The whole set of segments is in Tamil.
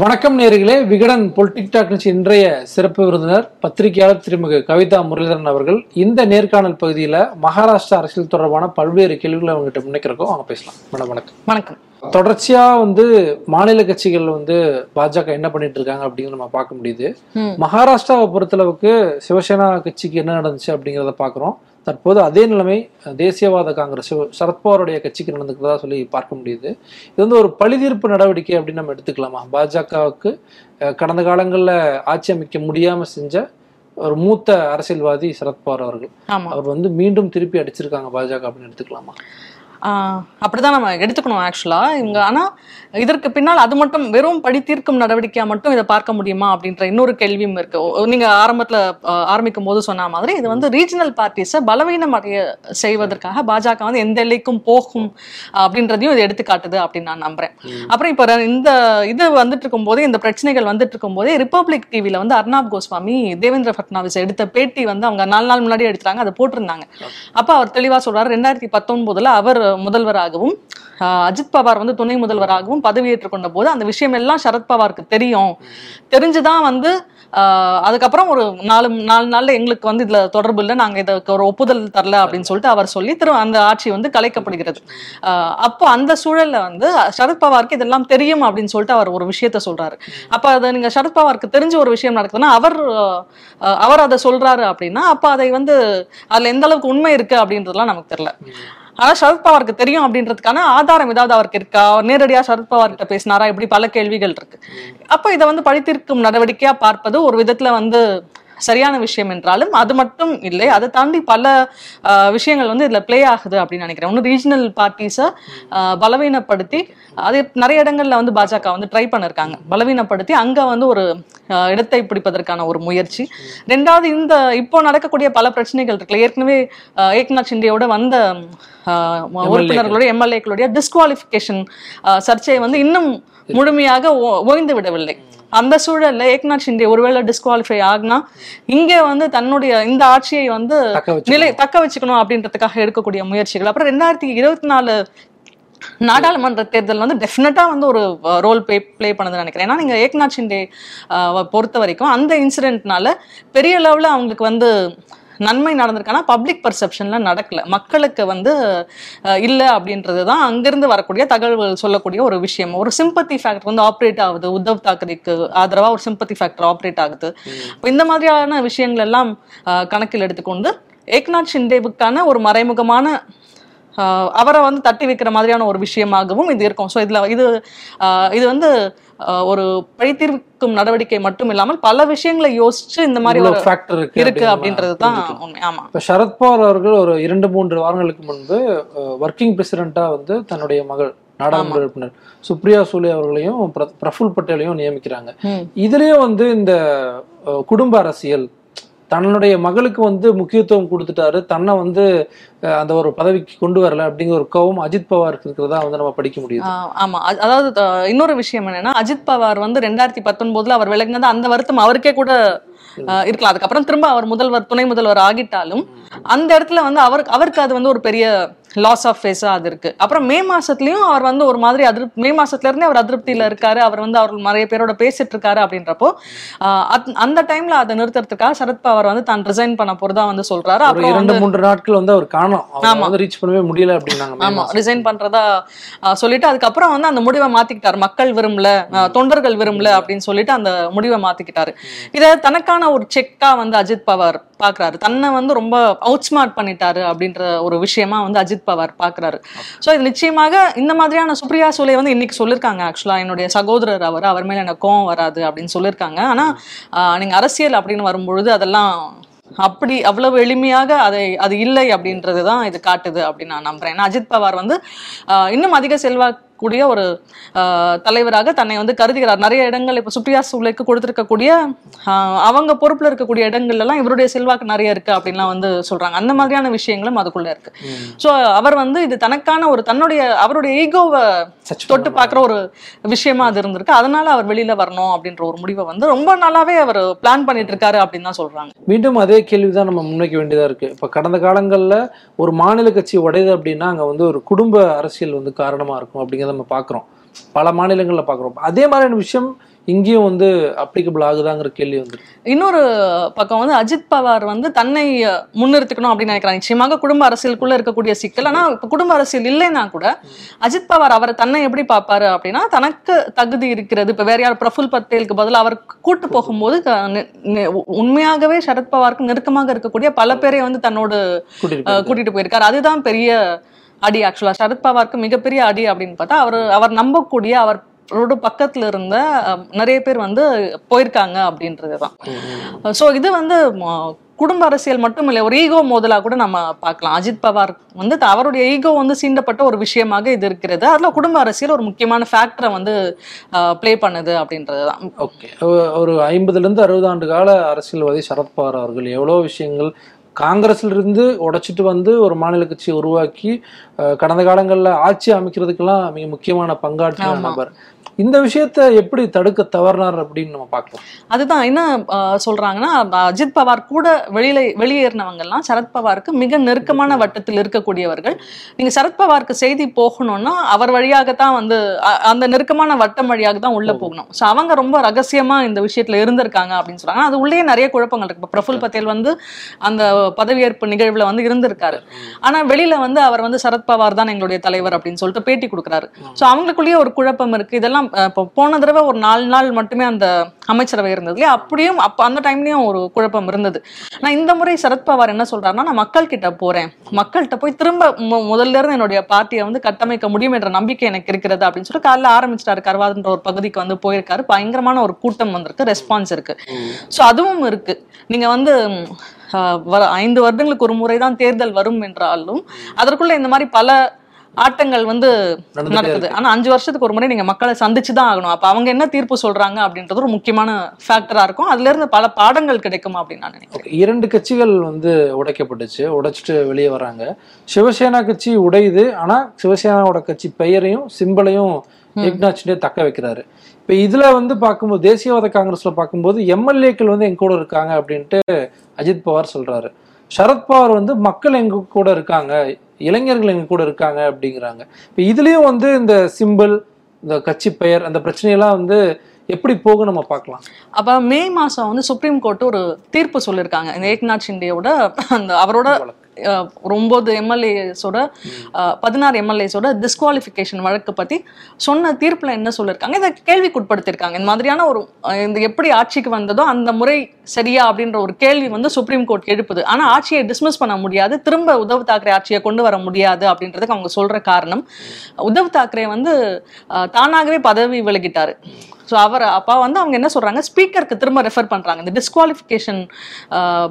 வணக்கம் நேர்களே. விகடன் பொலிட்டிக் டாக் நிகழ்ச்சி இன்றைய சிறப்பு விருந்தினர் பத்திரிகையாளர் திருமிகு கவிதா முரளிதரன் அவர்கள் இந்த நேர்காணல் பகுதியில் மகாராஷ்டிரா அரசியல் தொடர்பான பல்வேறு கேள்விகளை அவங்ககிட்ட முன்னைக்கிறோம் அவங்க பேசலாம். மேடம் வணக்கம். வணக்கம். தொடர்ச்சியா வந்து மாநில கட்சிகள் வந்து பாஜக என்ன பண்ணிட்டு இருக்காங்க அப்படிங்கிறத நம்ம பார்க்க முடியுது. மகாராஷ்டிராவை பொறுத்தளவுக்கு சிவசேனா கட்சிக்கு என்ன நடந்துச்சு அப்படிங்கிறத பார்க்குறோம். தற்போது அதே நிலைமை தேசியவாத காங்கிரஸ் சரத்பவாருடைய கட்சிக்கு நடந்துக்கிறதா சொல்லி பார்க்க முடியுது. இது வந்து ஒரு பழிதீர்ப்பு நடவடிக்கை அப்படின்னு நம்ம எடுத்துக்கலாமா? பாஜகவுக்கு கடந்த காலங்களில் ஆட்சி அமைக்க முடியாம செஞ்ச ஒரு மூத்த அரசியல்வாதி சரத்பவார் அவர்கள். அவர் வந்து மீண்டும் திருப்பி அடிச்சிருக்காங்க பாஜக அப்படின்னு எடுத்துக்கலாமா? அப்படிதான் நம்ம எடுத்துக்கணும் ஆக்சுவலா இவங்க ஆனா இதற்கு பின்னால் அது மட்டும் வெறும் படி தீர்க்கும் நடவடிக்கையா மட்டும் இதை பார்க்க முடியுமா அப்படின்ற இன்னொரு கேள்வியும் இருக்கு. ஓ- நீங்க ஆரம்பத்துல ஆரம்பிக்கும் போது சொன்ன மாதிரி இது வந்து ரீஜனல் பார்ட்டிஸை பலவீனம் அடைய செய்வதற்காக பாஜக வந்து எந்த எல்லைக்கும் போகும் அப்படின்றதையும் இது எடுத்துக்காட்டுது அப்படின்னு நான் நம்புறேன். அப்புறம் இப்ப இந்த இது வந்துட்டு இருக்கும் போதே இந்த பிரச்சனைகள் வந்துட்டு இருக்கும் போதே ரிப்பப்ளிக் டிவில வந்து அர்னாப் கோஸ்வாமி தேவேந்திர ஃபட்னாவிஸ் எடுத்த பேட்டி வந்து அவங்க நாலு நாள் முன்னாடி எடுத்தாங்க அதை போட்டிருந்தாங்க. அப்ப அவர் தெளிவா சொல்றாரு ரெண்டாயிரத்தி பத்தொன்பதுல அவர் முதல்வராகவும் அஜித் பவார் வந்து துணை முதல்வராகவும் பதவியேற்றுக் கொண்ட போது அந்த விஷயம் எல்லாம் சரத்பவாருக்கு தெரியும். தெரிஞ்சுதான் வந்து அதுக்கப்புறம் ஒரு நாலு நாலு நாள்ல எங்களுக்கு வந்து இதுல தொடர்பு இல்லை நாங்க இதுக்கு ஒரு ஒப்புதல் தரல அப்படின்னு சொல்லிட்டு அவர் சொல்லி திரு அந்த ஆட்சி வந்து கலைக்கப்படுகிறது. அப்போ அந்த சூழல்ல வந்து சரத்பவாருக்கு இதெல்லாம் தெரியும் அப்படின்னு சொல்லிட்டு அவர் ஒரு விஷயத்த சொல்றாரு. அப்ப அதை நீங்க சரத்பவாருக்கு தெரிஞ்ச ஒரு விஷயம் நடக்குதுன்னா அவர் அவர் அதை சொல்றாரு அப்படின்னா அப்ப அதை வந்து அதுல எந்த அளவுக்கு உண்மை இருக்கு அப்படின்றதுலாம் நமக்கு தெரியல. ஆனா சரத்பவாருக்கு தெரியும் அப்படின்றதுக்கான ஆதாரம் ஏதாவது அவருக்கு இருக்கா? நேரடியா சரத்பவார்கிட்ட பேசினாரா? இப்படி பல கேள்விகள் இருக்கு. அப்ப இதை வந்து படித்திருக்கும் நடவடிக்கையா பார்ப்பது ஒரு விதத்துல வந்து சரியான விஷயம் என்றாலும் அது மட்டும் இல்லை. அதை தாண்டி பல ஆஹ், விஷயங்கள் வந்து இதுல ப்ளே ஆகுது அப்படின்னு நினைக்கிறேன். ஒன்று ரீஜனல் பார்ட்டிஸை பலவீனப்படுத்தி அது நிறைய இடங்கள்ல வந்து பாஜக வந்து ட்ரை பண்ணிருக்காங்க. பலவீனப்படுத்தி அங்க வந்து ஒரு இடத்தை பிடிப்பதற்கான ஒரு முயற்சி. ரெண்டாவது இந்த இப்போ நடக்கக்கூடிய பல பிரச்சனைகள் இருக்குல்ல. ஏற்கனவே ஏக்நாத் ஷிண்டேயோட வந்த உறுப்பினர்களுடைய எம்எல்ஏக்களுடைய டிஸ்குவாலிஃபிகேஷன் சர்ச்சை வந்து இன்னும் முழுமையாக ஓய்ந்து விடவில்லை. அந்த சூழல்ல ஏக்நாத் ஷிண்டே ஒருவேளை டிஸ்குவாலிஃபை ஆகுனா இங்க வந்து தன்னுடைய இந்த ஆட்சியை வந்து நிலை தக்க வச்சுக்கணும் அப்படின்றதுக்காக எடுக்கக்கூடிய முயற்சிகள். அப்புறம் ரெண்டாயிரத்தி இருபத்தி நாலு நாடாளுமன்ற தேர்தல் வந்து டெஃபினட்டா வந்து ஒரு ரோல் ப்ளே ப்ளே பண்ணுதுன்னு நினைக்கிறேன். ஏன்னா நீங்க ஏக்நாத் ஷிண்டே பொறுத்த வரைக்கும் அந்த இன்சிடென்ட்னால பெரிய லெவலில் அவங்களுக்கு வந்து நன்மை நடந்திருக்கானா? பப்ளிக் பர்செப்ஷன்ல நடக்கல. மக்களுக்கு வந்து இல்ல அப்படின்றது தான் அங்கிருந்து வரக்கூடிய தகவல்கள் சொல்லக்கூடிய ஒரு விஷயம். ஒரு சிம்பத்தி ஃபேக்டர் வந்து ஆப்ரேட் ஆகுது. உத்தவ் தாக்கரேக்கு ஆதரவா ஒரு சிம்பத்தி ஃபேக்டர் ஆப்ரேட் ஆகுது. இந்த மாதிரியான விஷயங்கள் எல்லாம் கணக்கில் எடுத்துக்கொண்டு ஏக்நாத் ஷிண்டேவுக்கான ஒரு மறைமுகமான அவரை வந்து தட்டி வைக்கிற மாதிரியான ஒரு விஷயமாகவும் இது இருக்கும். ஸோ இதுல இது இது வந்து ஒரு பழித்தீர்க்கும் நடவடிக்கை மட்டும் இல்லாமல் பல விஷயங்களை யோசிச்சு இந்த மாதிரி ஒரு ஃபேக்டர் இருக்கு இருக்கு அப்படின்றது தான் உண்மை. ஆமா. இப்போ சரத்பவார் அவர்கள் ஒரு இரண்டு மூன்று வாரங்களுக்கு முன்பு ஒர்க்கிங் பிரசிடென்ட்டா வந்து தன்னுடைய மகள் நாடாளுமன்ற உறுப்பினர் சுப்ரியா சூலே அவர்களையும் பிர- பிரஃபுல் பட்டேலையும் நியமிக்கிறாங்க. இதுலயும் வந்து இந்த குடும்ப அரசியல் தன்னுடைய மகளுக்கு வந்து முக்கியத்துவம் கொடுத்துட்டாரு. தன்னை வந்து அந்த ஒரு பதவிக்கு கொண்டு வரல அப்படிங்கிற ஒரு கோவம் அஜித் பவாருக்கு இருக்கிறதா வந்து நம்ம படிக்க முடியுது. ஆஹ் ஆமா. அதாவது இன்னொரு விஷயம் என்னன்னா அஜித் பவார் வந்து ரெண்டாயிரத்தி பத்தொன்பதுல அவர் விலகினது அந்த வருத்தம் அவருக்கே கூட இருக்கலாம். அதுக்கப்புறம் திரும்ப அவர் முதல்வர் துணை முதல்வர் ஆகிட்டாலும் அந்த இடத்துல வந்து அவருக்கு அவருக்கு அது வந்து ஒரு பெரிய லாஸ் ஆஃப் ஃபேஸா அது இருக்கு. அப்புறம் மே மாசத்துலயும் அவர் வந்து ஒரு மாதிரி அதிருப் மே மாசத்துல இருந்தே அவர் அதிருப்தியில இருக்காரு. அவர் வந்து அவர் நிறைய பேரோட பேசிட்டு இருக்காரு அப்படின்றப்போ அந்த டைம்ல அதை நிறுத்துறதுக்காக சரத்பவார் வந்து தான் ரிசைன் பண்ண போறதா வந்து சொல்றாரு. அப்புறம் இரண்டு மூன்று நாட்கள் வந்து அவர் காணோம். அவர் வந்து ரீச் பண்ணவே முடியல அப்படின்னாங்க ஆமா. ரிசைன் பண்றதா சொல்லிட்டு அதுக்கப்புறம் வந்து அந்த முடிவை மாத்திக்கிட்டாரு. மக்கள் விரும்பல தொண்டர்கள் விரும்பல அப்படின்னு சொல்லிட்டு அந்த முடிவை மாத்திக்கிட்டாரு. இத தனக்கான ஒரு செக்கா வந்து அஜித் பவார் பார்க்குறாரு. தன்னை வந்து ரொம்ப அவுட் ஸ்மார்ட் பண்ணிட்டாரு அப்படின்ற ஒரு விஷயமா வந்து அஜித் பவார் பார்க்குறாரு. ஸோ இது நிச்சயமாக இந்த மாதிரியான சுப்ரியா சூலை வந்து இன்னைக்கு சொல்லியிருக்காங்க ஆக்சுவலாக என்னுடைய சகோதரர் அவர் அவர் மேலே எனக்கு கோவம் வராது அப்படின்னு சொல்லியிருக்காங்க ஆனால் நீங்கள் அரசியல் அப்படின்னு வரும்பொழுது அதெல்லாம் அப்படி அவ்வளவு எளிமையாக அதை அது இல்லை அப்படின்றது தான் இது காட்டுது அப்படின்னு நான் நம்புறேன். ஏன்னா அஜித் பவார் வந்து இன்னும் அதிக செல்வாக்கூடிய ஒரு தலைவராக தன்னை வந்து கருதுகிறார். நிறைய இடங்கள் இப்போ சுப்ரியா சூலைக்கு கொடுத்திருக்கக்கூடிய அவங்க பொறுப்புல இருக்கக்கூடிய இடங்கள்ல எல்லாம் இவருடைய செல்வாக்கு நிறைய இருக்கு அப்படின்லாம் வந்து சொல்றாங்க. அந்த மாதிரியான விஷயங்களும் அதுக்குள்ள இருக்கு. ஸோ அவர் வந்து இது தனக்கான ஒரு தன்னுடைய அவருடைய ஈகோவை தொட்டு பார்க்குற ஒரு விஷயமா அது இருந்திருக்கு. அதனால அவர் வெளியில வரணும் அப்படின்ற ஒரு முடிவை வந்து ரொம்ப நாளாவே அவர் பிளான் பண்ணிட்டு இருக்காரு அப்படின்னு தான் சொல்றாங்க. மீண்டும் அதே கேள்விதான் நம்ம முன்வைக்க வேண்டியதா இருக்கு. இப்ப கடந்த காலங்கள்ல ஒரு மாநில கட்சி உடையுது அப்படின்னா அங்க வந்து ஒரு குடும்ப அரசியல் வந்து காரணமா இருக்கும் அப்படிங்கிறத நம்ம பாக்குறோம். பல மாநிலங்கள்ல பாக்குறோம். அதே மாதிரியான விஷயம் இங்கேயும் வந்து அப்ளிகபிள் ஆகுதாங்கிற கேள்வி வந்து இன்னொரு பக்கம் வந்து அஜித் பவார் வந்து தன்னை முன்னிறுத்திக்கணும் அப்படின்னு நினைக்கிறாங்க. நிச்சயமாக குடும்ப அரசியலுக்குள்ள இருக்கக்கூடிய சிக்கல். ஆனா இப்ப குடும்ப அரசியல் இல்லைன்னா கூட அஜித் பவார் அவர் தன்னை எப்படி பார்ப்பாரு அப்படின்னா தனக்கு தகுதி இருக்கிறது. இப்ப வேற யார் பிரஃபுல் பட்டேலுக்கு பதிலா அவர் கூட்டு போகும்போது உண்மையாகவே சரத்பவாருக்கு நெருக்கமாக இருக்கக்கூடிய பல பேரை வந்து தன்னோடு கூட்டிட்டு போயிருக்காரு. அதுதான் பெரிய அடி ஆக்சுவலா சரத்பவாருக்கு மிகப்பெரிய அடி அப்படின்னு பார்த்தா அவர் அவர் நம்பக்கூடிய அவர் அவரோட பக்கத்துல இருந்த நிறைய பேர் வந்து போயிருக்காங்க அப்படின்றதுதான். ஸோ இது வந்து குடும்ப அரசியல் மட்டும் இல்லை ஒரு ஈகோ மோதலா கூட நம்ம பார்க்கலாம். அஜித் பவார் வந்து அவருடைய ஈகோ வந்து சீண்டப்பட்ட ஒரு விஷயமாக இது இருக்கிறது. அதுல குடும்ப அரசியல் ஒரு முக்கியமான ஃபேக்டரை வந்து ப்ளே பண்ணுது அப்படின்றதுதான். ஓகே. ஒரு ஐம்பதுல இருந்து அறுபது ஆண்டு கால அரசியல்வாதி சரத்பவார் அவர்கள் எவ்வளோ விஷயங்கள் காங்கிரஸ்ல இருந்து உடைச்சிட்டு வந்து ஒரு மாநில கட்சியை உருவாக்கி கடந்த காலங்கள்ல ஆட்சி அமைக்கிறதுக்கெல்லாம் மிக முக்கியமான பங்காற்றிய ஆமா. நபர். இந்த விஷயத்தை எப்படி தடுக்க தவறினார் அப்படின்னு நம்ம பார்க்கலாம். அதுதான் என்ன சொல்றாங்கன்னா அஜித் பவார் கூட வெளியில வெளியேறினவங்க எல்லாம் சரத்பவாருக்கு மிக நெருக்கமான வட்டத்தில் இருக்கக்கூடியவர்கள். நீங்க சரத்பவாருக்கு செய்தி போகணும்னா அவர் வழியாகத்தான் வந்து அந்த நெருக்கமான வட்டம் வழியாக தான் உள்ள போகணும். ஸோ அவங்க ரொம்ப ரகசியமா இந்த விஷயத்துல இருந்திருக்காங்க அப்படின்னு சொல்றாங்க. அது உள்ளே நிறைய குழப்பங்கள் இருக்கு. இப்போ பிரஃபுல் பட்டேல் வந்து அந்த பதவியேற்பு நிகழ்வுல வந்து இருந்திருக்காரு. ஆனா வெளியில வந்து அவர் வந்து சரத்பவார் தான் எங்களுடைய தலைவர் அப்படின்னு சொல்லிட்டு பேட்டி கொடுக்குறாரு. ஸோ அவங்களுக்குள்ளேயே ஒரு குழப்பம் இருக்கு. இதெல்லாம் இப்போ போன தடவை ஒரு நாலு நாள் மட்டுமே அந்த அமைச்சரவை இருந்தது இல்லையா? அப்படியும் அப்ப அந்த டைம்லயும் ஒரு குழப்பம் இருந்தது. நான் இந்த முறை சரத்பவார் என்ன சொல்றாருன்னா நான் மக்கள் கிட்ட போறேன். மக்கள்கிட்ட போய் திரும்ப முதல்ல இருந்து என்னுடைய பார்ட்டியை வந்து கட்டமைக்க முடியும் என்ற நம்பிக்கை எனக்கு இருக்கிறது அப்படின்னு சொல்லிட்டு காலைல ஆரம்பிச்சிட்டாரு. கர்வாதுன்ற ஒரு பகுதிக்கு வந்து போயிருக்காரு. பயங்கரமான ஒரு கூட்டம் வந்திருக்கு. ரெஸ்பான்ஸ் இருக்கு. ஸோ அதுவும் இருக்கு. நீங்க வந்து வர- ஐந்து வருடங்களுக்கு ஒரு முறை தான் தேர்தல் வரும் என்றாலும் அதற்குள்ள இந்த மாதிரி பல ஆட்டங்கள் வந்து நடக்குது. ஆனா அஞ்சு வருஷத்துக்கு ஒரு முறை நீங்க மக்களை சந்திச்சு தான் ஆகணும். அப்ப அவங்க என்ன தீர்ப்பு சொல்றாங்க அப்படின்றது ஒரு முக்கியமான ஃபேக்டரா இருக்கும். அதுல இருந்து பல பாடங்கள் கிடைக்கும் அப்படின்னு நான் நினைக்கிறேன். இரண்டு கட்சிகள் வந்து உடைக்கப்பட்டுச்சு. உடைச்சிட்டு வெளியே வராங்க. சிவசேனா கட்சி உடையுது. ஆனா சிவசேனாவோட கட்சி பெயரையும் சிம்பலையும் ஏக்நாத் தக்க வைக்கிறாரு. இப்ப இதுல வந்து பார்க்கும்போது தேசியவாத காங்கிரஸ்ல பார்க்கும்போது எம்எல்ஏக்கள் வந்து எங்க கூட இருக்காங்க அப்படின்ட்டு அஜித் பவார் சொல்றாரு. சரத்பவார் வந்து மக்கள் எங்க கூட இருக்காங்க இளைஞர்கள் எங்க கூட இருக்காங்க அப்படிங்கிறாங்க. இப்ப இதுலயும் வந்து இந்த சிம்பிள் இந்த கட்சி பெயர் அந்த பிரச்சனையெல்லாம் வந்து எப்படி போகும் நம்ம பார்க்கலாம். அப்ப மே மாசம் வந்து சுப்ரீம் கோர்ட் ஒரு தீர்ப்பு சொல்லியிருக்காங்க. இந்த ஏக்நாத் ஷிண்டேயோட அந்த அவரோட ஒன்பது எம்எல்ஏஸோட பதினாறு எம்எல்ஏஸோட டிஸ்குவாலிஃபிகேஷன் வழக்கு பற்றி சொன்ன தீர்ப்பில் என்ன சொல்லியிருக்காங்க இதை கேள்விக்குட்படுத்தியிருக்காங்க இந்த மாதிரியான ஒரு இந்த எப்படி ஆட்சிக்கு வந்ததோ அந்த முறை சரியா அப்படின்ற ஒரு கேள்வி வந்து சுப்ரீம் கோர்ட் எழுப்புது. ஆனால் ஆட்சியை டிஸ்மிஸ் பண்ண முடியாது. திரும்ப உத்தவ் தாக்கரே ஆட்சியை கொண்டு வர முடியாது அப்படின்றதுக்கு அவங்க சொல்கிற காரணம். உத்தவ் தாக்கரே வந்து தானாகவே பதவி விலகிட்டார். ஸோ அவர் அப்பா வந்து அவங்க என்ன சொல்கிறாங்க ஸ்பீக்கருக்கு திரும்ப ரெஃபர் பண்ணுறாங்க இந்த டிஸ்குவாலிஃபிகேஷன்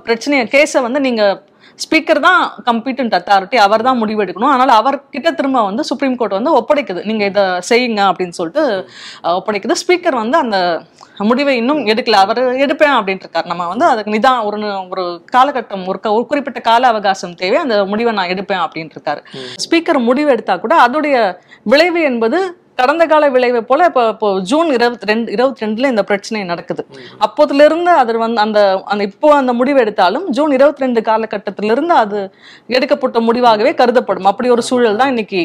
பிரச்சனையை கேஸை வந்து நீங்கள் ஸ்பீக்கர் தான் கம்பீட்டன்ட் அத்தாரிட்டி அவர் தான் முடிவெடுக்கணும். அதனால அவர்கிட்ட திரும்ப வந்து சுப்ரீம் கோர்ட் வந்து ஒப்படைக்குது. நீங்க இதை செய்யுங்க அப்படின்னு சொல்லிட்டு ஒப்படைக்குது. ஸ்பீக்கர் வந்து அந்த முடிவை இன்னும் எடுக்கல. அவர் எடுப்பேன் அப்படின்ட்டு இருக்காரு நம்ம வந்து அதுக்கு நிதான் ஒரு ஒரு காலகட்டம் ஒரு ஒரு குறிப்பிட்ட கால அவகாசம் தேவை. அந்த முடிவை நான் எடுப்பேன் அப்படின்ட்டு இருக்காரு ஸ்பீக்கர் முடிவு எடுத்தா கூட அதோடைய விளைவு என்பது கடந்த கால விளைவை போல இப்போ இப்போ ஜூன் இருபத்தி ரெண்டு இருபத்தி ரெண்டுல இந்த பிரச்சனை நடக்குது. அப்போதுல இருந்து அது வந்து அந்த அந்த இப்போ அந்த முடிவு எடுத்தாலும் ஜூன் இருபத்தி ரெண்டு காலகட்டத்திலிருந்து அது எடுக்கப்பட்ட முடிவாகவே கருதப்படும். அப்படி ஒரு சூழல் தான் இன்னைக்கு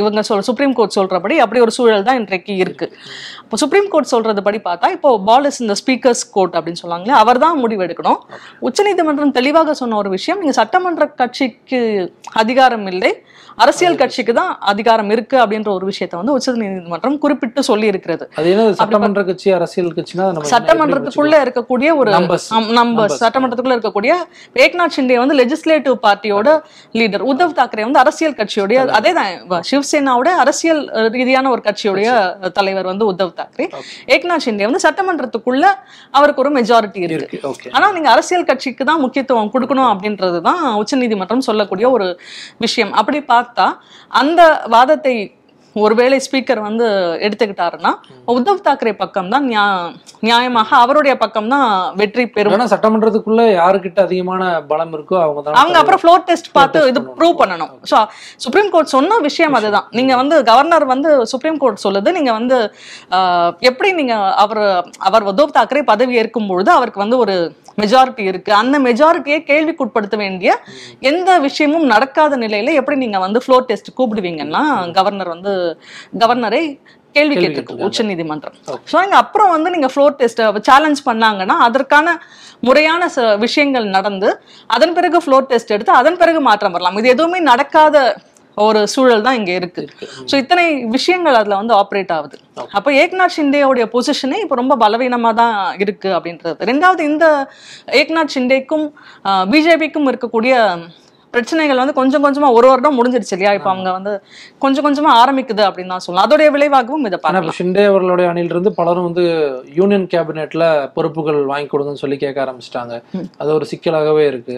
இவங்க சொல் சுப்ரீம் கோர்ட் சொல்றபடி அப்படி ஒரு சூழல் தான் இன்றைக்கு இருக்கு. இப்போ சுப்ரீம் கோர்ட் சொல்றது படி பார்த்தா இப்போ பாலிஸ் இந்த ஸ்பீக்கர்ஸ் கோர்ட் அப்படின்னு சொல்லுவாங்களே அவர் தான் முடிவு எடுக்கணும். உச்சநீதிமன்றம் தெளிவாக சொன்ன ஒரு விஷயம் நீங்க சட்டமன்ற கட்சிக்கு அதிகாரம் இல்லை அரசியல் கட்சிக்கு தான் அதிகாரம் இருக்கு அப்படின்ற ஒரு விஷயத்தை வந்து உச்சநீதிமன்றம் குறிப்பிட்டு சொல்லி இருக்கிறது சட்டமன்ற கட்சி அரசியல் கட்சினா சட்டமன்றத்துக்குள்ள இருக்கக்கூடிய ஒரு. நம்ம சட்டமன்றத்துக்குள்ள இருக்கக்கூடிய ஏக்நாத் ஷிண்டே வந்து லெஜிஸ்லேட்டிவ் பார்ட்டியோட லீடர் உத்தவ் தாக்கரே வந்து அரசியல் கட்சியோடைய அதே தான் சிவசேனாவோட அரசியல் ரீதியான ஒரு கட்சியுடைய தலைவர் வந்து உத்தவ் தாக்கரே. ஏக்நாத் ஷிண்டே வந்து சட்டமன்றத்துக்குள்ள அவருக்கு ஒரு மெஜாரிட்டி இருக்கு. ஆனா நீங்க அரசியல் கட்சிக்கு தான் முக்கியத்துவம் கொடுக்கணும் அப்படின்றது தான் உச்சநீதிமன்றம் சொல்லக்கூடிய ஒரு விஷயம். அப்படி பார்த்தா அந்த வாதத்தை ஒருவேளை ஸ்பீக்கர் வந்து எடுத்துக்கிட்டாருன்னா உத்தவ் தாக்கரே பக்கம் தான் நியா- நியாயமாக அவருடைய பக்கம் தான் வெற்றி பெறும். சட்டமன்றத்துக்குள்ள யாருக்கிட்ட அதிகமான பலம் இருக்கோ அவங்க தான் அவங்க அப்புறம் ஃப்ளோர் டெஸ்ட் பார்த்து இது ப்ரூவ் பண்ணணும். ஸோ சுப்ரீம் கோர்ட் சொன்ன விஷயம் அதுதான். நீங்க வந்து கவர்னர் வந்து சுப்ரீம் கோர்ட் சொல்லுது. நீங்க வந்து எப்படி நீங்க அவர் அவர் உத்தவ் தாக்கரே பதவி ஏற்கும் பொழுது அவருக்கு வந்து ஒரு மெஜாரிட்டி இருக்கு. அந்த மெஜாரிட்டியை கேள்விக்குட்படுத்த வேண்டிய எந்த விஷயமும் நடக்காத நிலையில எப்படி நீங்க வந்து ஃப்ளோர் டெஸ்ட் கூப்பிடுவீங்கன்னா கவர்னர் வந்து கவர்னரை கேள்வி கேட்டிருக்கு உச்ச நீதிமன்றம். ஸோ இங்க அப்புறம் வந்து நீங்க ஃப்ளோர் டெஸ்ட் சேலஞ்ச் பண்ணாங்கன்னா அதற்கான முறையான விஷயங்கள் நடந்து அதன் பிறகு ஃப்ளோர் டெஸ்ட் எடுத்து அதன் பிறகு மாற்றம் வரலாம். இது எதுவுமே நடக்காத ஒரு சூழல் தான் இங்க இருக்கு. ஸோ இத்தனை விஷயங்கள் அதுல வந்து ஆப்ரேட் ஆகுது. அப்போ ஏக்நாத் ஷிண்டேவுடைய பொசிஷனே இப்போ ரொம்ப பலவீனமா தான் இருக்கு அப்படின்றது. ரெண்டாவது இந்த ஏக்நாத் ஷிண்டேக்கும் பிஜேபிக்கும் இருக்கக்கூடிய பிரச்சனைகள் வந்து கொஞ்சம் கொஞ்சமா ஒரு வருடம் முடிஞ்சிருச்சு இல்லையா? இப்போ அவங்க வந்து கொஞ்சம் கொஞ்சமா ஆரம்பிக்குது அப்படின்னு தான் சொல்லலாம் அதோடைய விளைவாகவும் இதை பார்க்கலாம். ஷிண்டே அவர்களுடைய அணியிலிருந்து பலரும் வந்து யூனியன் கேபினெட்ல பொறுப்புகள் வாங்கி கொடுங்கன்னு சொல்லி கேட்க ஆரம்பிச்சிட்டாங்க. அது ஒரு சிக்கலாகவே இருக்கு.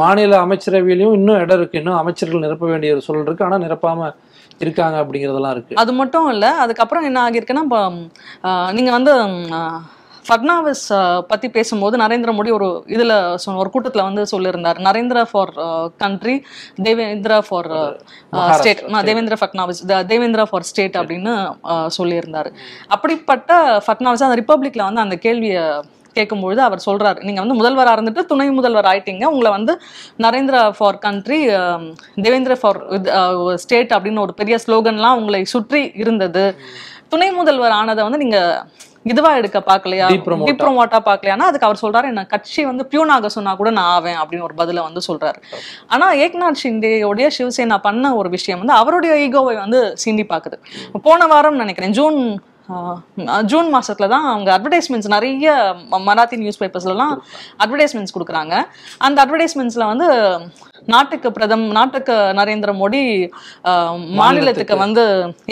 மாநில அமைச்சரவையிலையும் இன்னும் இடம் இருக்கு. இன்னும் அமைச்சர்கள் நிரப்ப வேண்டிய ஒரு சூழல் இருக்கு. ஆனா நிரப்பாம இருக்காங்க அப்படிங்கறதெல்லாம் இருக்கு. அது மட்டும் இல்ல அதுக்கப்புறம் என்ன ஆகியிருக்குன்னா ஆஹ், நீங்க வந்து ஃபட்னாவிஸ் பத்தி பேசும்போது நரேந்திர மோடி ஒரு இதுல ஒரு கூட்டத்துல வந்து சொல்லியிருந்தார். Narendra for country Devendra for state Devendra Fadnavis the- Devendra for state அப்படின்னு சொல்லியிருந்தாரு. அப்படிப்பட்ட ஃபட்னாவிஸ் அந்த ரிப்பப்ளிக்ல வந்து அந்த கேள்வியை கேட்கும்பொழுது அவர் சொல்றாரு நீங்க வந்து முதல்வரா இருந்துட்டு துணை முதல்வர் ஆயிட்டீங்க. உங்களை வந்து Narendra for country Devendra for state அப்படின்னு ஒரு பெரிய ஸ்லோகன்லாம் உங்களை சுற்றி இருந்தது. துணை முதல்வர் ஆனதை வந்து நீங்க இதுவா எடுக்க பார்க்கலையா? Depromote-ஆ. டிப்ரோமோட்டா பார்க்கலையானா அதுக்கு அவர் சொல்றாரு என்ன கட்சி வந்து பியூனாக சொன்னா கூட நான் ஆவேன் அப்படின்னு ஒரு பதில வந்து சொல்றாரு. ஆனா ஏக்நாத் ஷிண்டேயோடைய சிவசேனா பண்ண ஒரு விஷயம் வந்து அவருடைய ஈகோவை வந்து சீண்டி பாக்குது போன வாரம் நினைக்கிறேன் ஜூன் ஜூன் மாசத்துல தான் அவங்க அட்வர்டைஸ்மெண்ட்ஸ் நிறைய மராத்தி நியூஸ் பேப்பர்ஸ்லாம் அட்வர்டைஸ்மெண்ட்ஸ் கொடுக்குறாங்க. அந்த அட்வர்டைஸ்மெண்ட்ஸ்ல வந்து நாட்டுக்கு பிரதம் நாட்டுக்கு நரேந்திர மோடி மாநிலத்துக்கு வந்து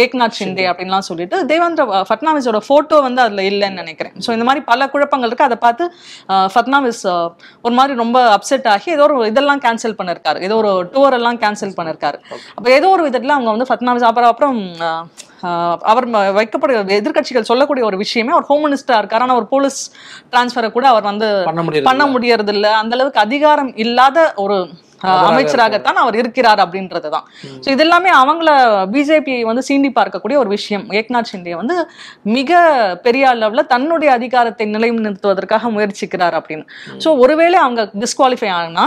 ஏக்நாத் ஷிண்டே அப்படின்லாம் சொல்லிட்டு தேவேந்திர ஃபட்னாவிஸோட போட்டோ வந்து அதுல இல்லைன்னு நினைக்கிறேன். ஸோ இந்த மாதிரி பல குழப்பங்கள் இருக்கு. அதை பார்த்து ஃபட்னாவிஸ் ஒரு மாதிரி ரொம்ப அப்செட் ஆகி ஏதோ ஒரு இதெல்லாம் கேன்சல் பண்ணிருக்காரு. ஏதோ ஒரு டூர் எல்லாம் கேன்சல் பண்ணிருக்காரு. அப்போ ஏதோ ஒரு விதத்துல அவங்க வந்து ஃபட்னாவிஸ் அப்புறம் அப்புறம் அவர் வைக்கக்கூடிய எதிர்க்கட்சிகள் சொல்லக்கூடிய ஒரு விஷயமே அவர் ஹோம் மினிஸ்டரா இருக்காரு. ஆனா ஒரு போலீஸ் டிரான்ஸ்ஃபரை கூட அவர் வந்து பண்ண முடியறது இல்ல அந்த அளவுக்கு அதிகாரம் இல்லாத ஒரு அமைச்சராகத்தான் அவர் இருக்கிறார் அப்படின்றதுதான். ஸோ இது எல்லாமே அவங்கள பிஜேபி வந்து சீண்டி பார்க்கக்கூடிய ஒரு விஷயம். ஏக்நாத் ஷிண்டே வந்து மிக பெரிய அளவுல தன்னுடைய அதிகாரத்தை நிலைநிறுத்துவதற்காக முயற்சிக்கிறார் அப்படின்னு. ஸோ ஒருவேளை அவங்க டிஸ்குவாலிஃபை ஆனா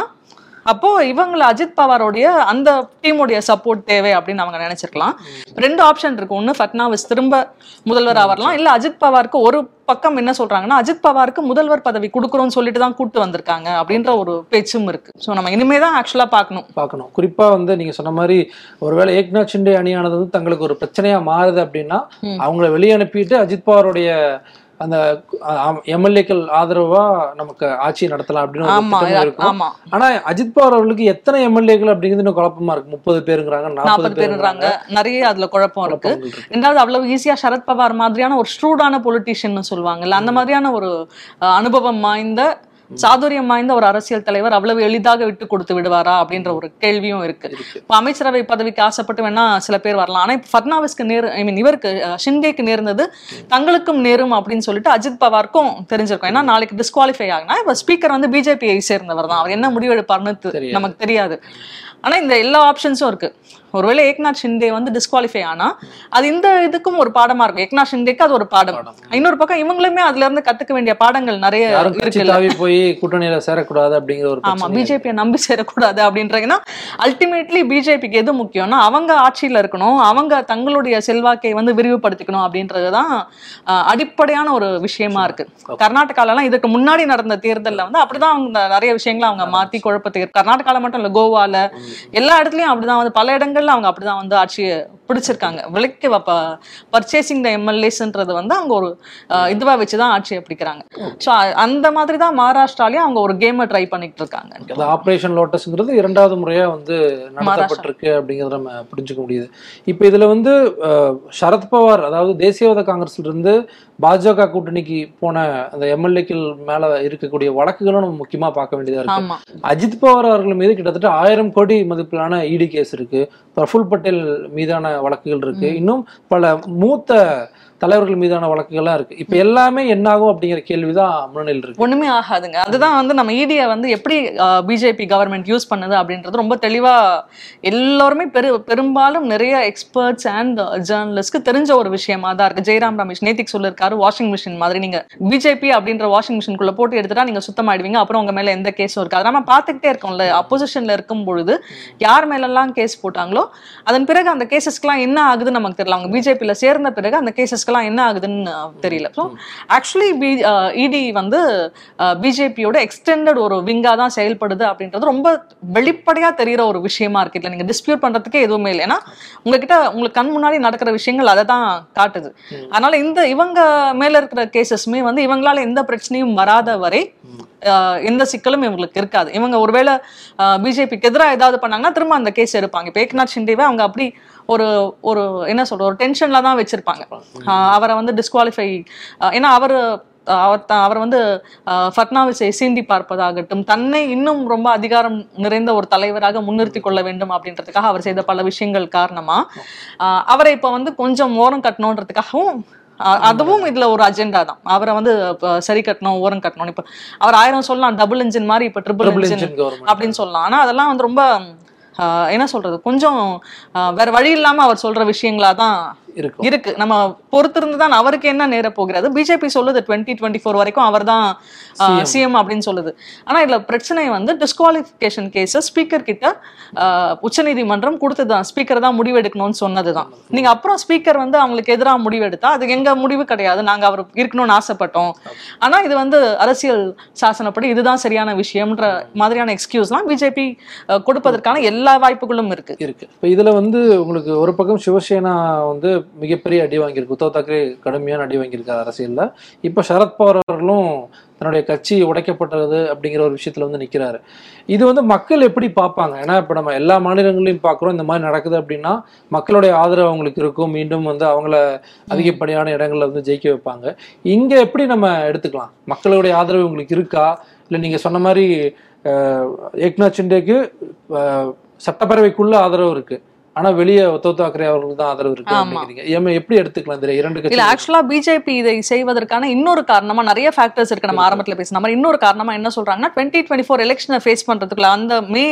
அப்போ இவங்கள அஜித் பவாரோடைய அந்த டீமுடைய சப்போர்ட் தேவை அப்படின்னு அவங்க நினைச்சிருக்கலாம். ரெண்டு ஆப்ஷன் இருக்கு. ஒன்னு ஃபட்னாவிஸ் திரும்ப முதல்வரா வரலாம் இல்ல அஜித் பவாருக்கு ஒரு பக்கம் என்ன சொல்றாங்கன்னா அஜித் பவாருக்கு முதல்வர் பதவி கொடுக்குறோம்னு சொல்லிட்டு தான் கூட்டு வந்திருக்காங்க அப்படின்ற ஒரு பேச்சும் இருக்கு. ஸோ நம்ம இனிமே தான் ஆக்சுவலா பார்க்கணும். பார்க்கணும். குறிப்பா வந்து நீங்க சொன்ன மாதிரி ஒருவேளை ஏக்நாத் ஷிண்டே அணியானது வந்து தங்களுக்கு ஒரு பிரச்சனையா மாறுது அப்படின்னா. அவங்கள வெளியே அனுப்பிட்டு அஜித் பவாருடைய அந்த எம்எல்ஏக்கள் ஆதரவா நமக்கு ஆட்சி நடத்தலாம் அப்படின்னு இருக்கும். ஆனா அஜித் பவார் அவர்களுக்கு எத்தனை எம்எல்ஏக்கள் அப்படிங்கிறது இன்னும் குழப்பமா இருக்கு. முப்பது பேருங்கிறாங்க நாற்பது பேருன்றாங்க நிறைய அதுல குழப்பம் இருக்கு. ரெண்டாவது அவ்வளவு ஈஸியா சரத் பவார் மாதிரியான ஒரு ஸ்ட்ரூடான பொலிட்டீஷியன் சொல்லுவாங்கல்ல அந்த மாதிரியான ஒரு அனுபவம் வாய்ந்த சாதுரியம் வாய்ந்த ஒரு அரசியல் தலைவர் அவ்வளவு எளிதாக விட்டு கொடுத்து விடுவாரா அப்படின்ற ஒரு கேள்வியும் இருக்கு. இப்போ அமைச்சரவை பதவிக்கு ஆசைப்பட்டு வேணா சில பேர் வரலாம். ஆனா இப்போ ஃபட்னாவிஸ்க்கு நேர் ஐ மீன் இவருக்கு ஷிண்டேக்கு நேர்ந்தது தங்களுக்கும் நேரும் அப்படின்னு சொல்லிட்டு அஜித் பவாருக்கும் தெரிஞ்சிருக்கும். ஏன்னா நாளைக்கு டிஸ்குவாலிஃபை ஆகினா இப்போ ஸ்பீக்கர் வந்து பிஜேபியை சேர்ந்தவர் தான். அவர் என்ன முடிவு எடுப்பார்னு. நமக்கு தெரியாது. ஆனா இந்த எல்லா ஆப்ஷன்ஸும் இருக்கு. ஒருவேளை ஏக்நாத் ஷிண்டே வந்து டிஸ்குவாலிஃபை ஆனா அது இந்த இதுக்கும் ஒரு பாடமா இருக்கும். ஏக்நாத் ஷிண்டேக்கு அது ஒரு பாடம். இன்னொரு பக்கம் இவங்களுமே அதுல இருந்து கத்துக்க வேண்டிய பாடங்கள் நிறைய போய் கூட்டணியில சேரக்கூடாது அப்படிங்கிற ஒரு ஆமா பிஜேபியை நம்பி சேரக்கூடாது அப்படின்றீங்கன்னா அல்டிமேட்லி பிஜேபிக்கு எது முக்கியம்னா அவங்க ஆட்சியில இருக்கணும் அவங்க தங்களுடைய செல்வாக்கை வந்து விரிவுபடுத்திக்கணும் அப்படின்றதுதான் அடிப்படையான ஒரு விஷயமா இருக்கு. கர்நாடகால எல்லாம் இதுக்கு முன்னாடி நடந்த தேர்தல்ல வந்து அப்படிதான் அவங்க நிறைய விஷயங்களை அவங்க மாத்தி குழப்பத்தை கர்நாடகால மட்டும் இல்ல கோவால எல்லா இடத்துலயும் அப்படிதான் வந்து பல இடங்கள்ல அவங்க அப்படிதான் வந்து ஆட்சியை பிடிச்சிருக்காங்க. விலைக்கு பர்ச்சேசிங் த எம்எல்ஏஸ்ன்றது வந்து அவங்க ஒரு இதுவா வச்சுதான் ஆட்சியை பிடிக்கிறாங்க. ஸோ அந்த மாதிரி தான் மகாராஷ்டிராலயும் அவங்க ஒரு கேமை ட்ரை பண்ணிட்டு இருக்காங்க ஆபரேஷன் லோட்டஸ்ங்கிறது இரண்டாவது முறையா வந்து நடத்தப்பட்டிருக்கு அப்படிங்கறத நம்ம புரிஞ்சுக்க முடியுது. இப்போ இதுல வந்து சரத்பவார் அதாவது தேசியவாத காங்கிரஸ்ல இருந்து பாஜக கூட்டணிக்கு போன அந்த எம்எல்ஏக்கள் மேல இருக்கக்கூடிய வழக்குகளும் நம்ம முக்கியமா பார்க்க வேண்டியதா இருக்கு. அஜித் பவார் அவர்கள் மீது கிட்டத்தட்ட ஆயிரம் கோடி மதிப்பிலான இடி கேஸ் இருக்கு. பிரஃபுல் பட்டேல் மீதான வழக்குகள் இருக்கு. இன்னும் பல மூத்த தலைவர்கள் மீதான வழக்குகள்லாம் இருக்கு. இப்ப எல்லாமே என்னாகும் அப்படிங்கிற கேள்விதான் முன்னணியில் இருக்கு. ஒண்ணுமே ஆகாதுங்க. அதுதான் வந்து நம்ம இடியை வந்து எப்படி பிஜேபி கவர்மெண்ட் யூஸ் பண்ணுது அப்படின்றது ரொம்ப தெளிவா எல்லாருமே பெரு பெரும்பாலும் நிறைய எக்ஸ்பர்ட்ஸ் அண்ட் ஜேர்னலிஸ்ட்க்கு தெரிஞ்ச ஒரு விஷயமா தான் இருக்கு. ஜெயராம் ரமேஷ் நேத்திக் சொல்லியிருக்காரு வாஷிங் மிஷின் மாதிரி. நீங்க பிஜேபி அப்படின்ற வாஷிங் மிஷினுக்குள்ள போட்டு எடுத்துட்டா நீங்க சுத்தமாயிடுவீங்க. அப்புறம் உங்க மேல எந்த கேஸும் இருக்காது. நம்ம பார்த்துக்கிட்டே இருக்கோம்ல. அப்போசிஷன்ல இருக்கும் பொழுது யார் மேலெல்லாம் கேஸ் போட்டாங்களோ அதன் பிறகு அந்த கேசஸ்க்குலாம் என்ன ஆகுதுன்னு நமக்கு தெரியல. அவங்க பிஜேபியில் சேர்ந்த பிறகு அந்த கேசஸ்க்கெல்லாம் என்ன ஆகுதுன்னு தெரியல. ஸோ ஆக்சுவலி பி இடி வந்து பிஜேபியோட எக்ஸ்டெண்டட் ஒரு விங்கா தான் செயல்படுது அப்படின்றது ரொம்ப வெளிப்படையா தெரியிற ஒரு விஷயமா இருக்கு. இல்லை நீங்க டிஸ்பியூட் பண்றதுக்கே எதுவுமே இல்லை. ஏன்னா உங்ககிட்ட உங்களுக்கு கண் முன்னாடி நடக்கிற விஷயங்கள் அதை தான் காட்டுது. அதனால இந்த இவங்க மேல இருக்கிற கேசஸ்மே வந்து இவங்களால எந்த பிரச்சனையும் வராத வரை எந்த சிக்கலும் இவங்களுக்கு இருக்காது. இவங்க ஒருவேளை பிஜேபிக்கு எதிராக ஏதாவது பண்ணாங்கன்னா திரும்ப அந்த கேஸ் எடுப்பாங்க. இப்போ ஏக்நாத் ஷிண்டேவை அவங்க அப்படி ஒரு ஒரு என்ன சொல்ற ஒரு டென்ஷன்ல தான் வச்சிருப்பாங்க. அவரை வந்து டிஸ்குவாலிஃபை ஏன்னா அவர் அவர் அவர் வந்து ஃபட்னாவிஸை சீண்டி பார்ப்பதாகட்டும் தன்னை இன்னும் ரொம்ப அதிகாரம் நிறைந்த ஒரு தலைவராக முன்னிறுத்திக் கொள்ள வேண்டும் அப்படின்றதுக்காக அவர் செய்த பல விஷயங்கள் காரணமா ஆஹ், அவரை இப்ப வந்து கொஞ்சம் ஓரம் கட்டணுன்றதுக்காகவும் அதுவும் இதுல ஒரு அஜெண்டா தான். அவரை வந்து சரி கட்டணும் ஓரம் கட்டணும் இப்ப அவர் ஆயிரம் சொல்லலாம் டபுள் இன்ஜின் மாதிரி இப்ப ட்ரிபிள் இன்ஜின் அப்படின்னு சொல்லலாம். ஆனா அதெல்லாம் வந்து ரொம்ப என்ன சொல்றது கொஞ்சம் வேற வழி இல்லாம அவர் சொல்ற விஷயங்களா தான் இருக்கும். இருக்கு. நம்ம பொறுத்திருந்து தான் அவருக்கு என்ன நேர போகிறது பிஜேபி சொல்லுது டுவெண்ட்டி டுவெண்ட்டி ஃபோர் வரைக்கும் அவர் தான் சிஎம் அப்படின்னு சொல்லுது. ஆனா இதுல பிரச்சனை வந்து டிஸ்குவாலிஃபிகேஷன் கேஸை ஸ்பீக்கர் கிட்ட உச்சநீதிமன்றம் கொடுத்ததுதான். ஸ்பீக்கர் தான் முடிவெடுக்கணும்னு சொன்னதுதான். நீங்க அப்புறம் ஸ்பீக்கர் வந்து அவங்களுக்கு எதிராக முடிவெடுத்தா அது எங்க முடிவு கிடையாது. நாங்க அவர் இருக்கணும்னு ஆசைப்பட்டோம். ஆனா இது வந்து அரசியல் சாசனப்படி இதுதான் சரியான விஷயம்ன்ற மாதிரியான எக்ஸ்கியூஸ்லாம் பிஜேபி கொடுப்பதற்கான எல்லா வாய்ப்புகளும் இருக்கு. இருக்கு. இப்போ இதுல வந்து உங்களுக்கு ஒரு பக்கம் சிவசேனா வந்து மிகப்பெரிய அடி வாங்கியிருக்கு. உத்தவ் தாக்கரே கடுமையான அடி வாங்கியிருக்காரு அரசியல்ல. இப்போ சரத்பவார் அவர்களும் தன்னுடைய கட்சி உடைக்கப்பட்டது அப்படிங்கிற ஒரு விஷயத்துல வந்து நிக்கிறாரு. இது வந்து மக்கள் எப்படி பார்ப்பாங்க? ஏன்னா இப்போ நம்ம எல்லா மாநிலங்களையும் பார்க்குறோம் இந்த மாதிரி நடக்குது அப்படின்னா மக்களுடைய ஆதரவு அவங்களுக்கு இருக்கும். மீண்டும் வந்து அவங்கள அதிகப்படியான இடங்கள்ல வந்து ஜெயிக்க வைப்பாங்க. இங்க எப்படி நம்ம எடுத்துக்கலாம்? மக்களுடைய ஆதரவு உங்களுக்கு இருக்கா? இல்லை நீங்க சொன்ன மாதிரி ஏக்நாத் சிண்டேக்கு சட்டப்பேரவைக்குள்ள ஆதரவு இருக்கு. ஆனா வெளியே உத்தவ் தாக்கரே அவர்களுக்கு தான் ஆதரவு இருக்கு. அப்படிங்கிறீங்க. எப்படி எடுத்துக்கலாம் இந்த இரண்டு கட்சி ஆக்சுவலா பிஜேபி இதை செய்வதற்கான இன்னொரு காரணமா நிறைய ஃபேக்டர்ஸ் இருக்கு. நம்ம ஆரம்பத்துல பேசின மாதிரி இன்னொரு காரணமா என்ன சொல்றாங்கன்னா டுவெண்ட்டி டுவெண்ட்டி ஃபோர் எலெக்ஷனை ஃபேஸ் பண்றதுக்குள்ள அந்த மே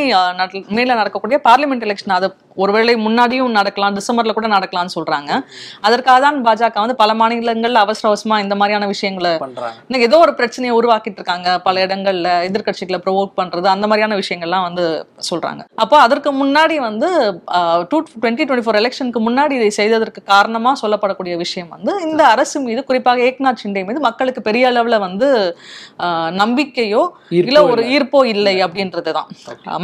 மேல நடக்கக்கூடிய பார்லிமெண்ட் எலெக்ஷன் அது ஒருவேளை முன்னாடியும் நடக்கலாம் டிசம்பர்ல கூட நடக்கலாம்னு சொல்றாங்க. அதற்காக தான் பாஜக வந்து பல மாநிலங்கள்ல அவசர அவசரமா இந்த மாதிரியான விஷயங்களை பண்றாங்க. ஏதோ ஒரு பிரச்சனையை உருவாக்கிட்டு இருக்காங்க. பல இடங்கள்ல எதிர்க்கட்சிகளை ப்ரொவோக் பண்றது அந்த மாதிரியான விஷயங்கள்லாம் வந்து சொல்றாங்க. அப்போ அதற்கு முன்னாடி வந்து டூ டுவெண்ட்டி டுவெண்ட்டி ஃபோர் எலெக்ஷனுக்கு முன்னாடி இதை செய்ததற்கு காரணமா சொல்லப்படக்கூடிய விஷயம் வந்து இந்த அரசு மீது குறிப்பாக ஏக்நாத் ஷிண்டே மீது மக்களுக்கு பெரிய அளவுல வந்து நம்பிக்கையோ இல்ல ஒரு ஈர்ப்போ இல்லை அப்படின்றது தான்